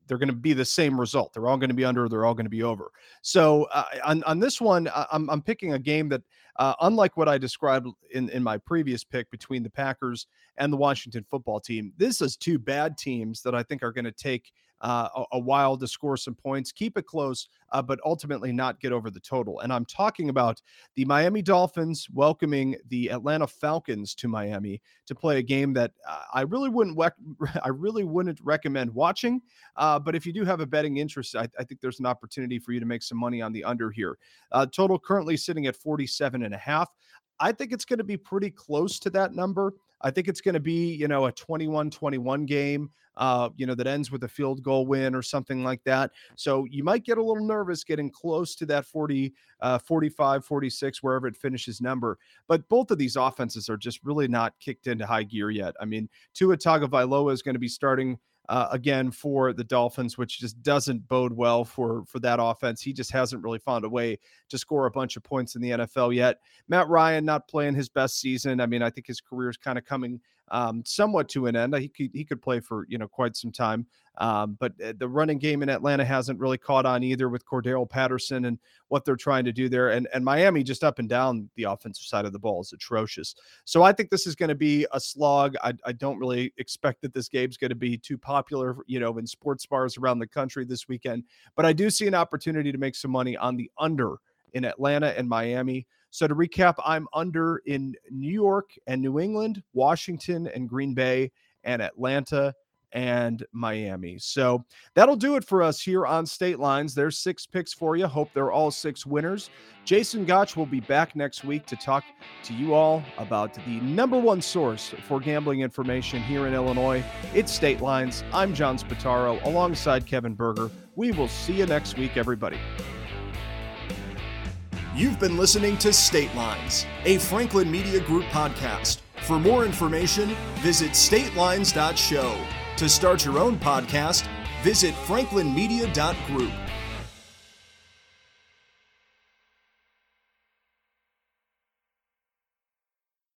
they're going to be the same result. They're all going to be under. They're all going to be over. So uh, on on this one, I'm I'm picking a game that, uh, unlike what I described in in my previous pick between the Packers and the Washington Football Team, this is two bad teams that I think are going to take uh, a, a, while to score some points, keep it close, uh, but ultimately not get over the total. And I'm talking about the Miami Dolphins welcoming the Atlanta Falcons to Miami to play a game that uh, I really wouldn't I really wouldn't recommend watching. Uh, but if you do have a betting interest, I, I, think there's an opportunity for you to make some money on the under here. Uh, total currently sitting at 47 and a half. I think it's going to be pretty close to that number. I think it's going to be, you know, a 21 21 game, uh, you know, that ends with a field goal win or something like that. So you might get a little nervous getting close to that 40, uh, 45, 46, wherever it finishes number. But both of these offenses are just really not kicked into high gear yet. I mean, Tua Tagovailoa is going to be starting uh, again for the Dolphins, which just doesn't bode well for for that offense. He just hasn't really found a way to score a bunch of points in the NFL yet. Matt Ryan not playing his best season. I mean, I think his career is kind of coming um, somewhat to an end. He could he could play for you know quite some time, um, but uh, the running game in Atlanta hasn't really caught on either with Cordarrelle Patterson and what they're trying to do there. And and Miami just up and down the offensive side of the ball is atrocious. So I think this is going to be a slog. I, I don't really expect that this game's going to be too popular, you know, in sports bars around the country this weekend. But I do see an opportunity to make some money on the under in Atlanta and Miami. So to recap, I'm under in New York and New England, Washington and Green Bay, and Atlanta and Miami. So that'll do it for us here on State Lines. There's six picks for you. Hope they're all six winners. Jason Gotch will be back next week to talk to you all about the number one source for gambling information here in Illinois. It's State Lines. I'm John Spataro alongside Kevin Berger. We will see you next week, everybody. You've been listening to State Lines, a Franklin Media Group podcast. For more information, visit statelines.show. To start your own podcast, visit franklinmedia.group.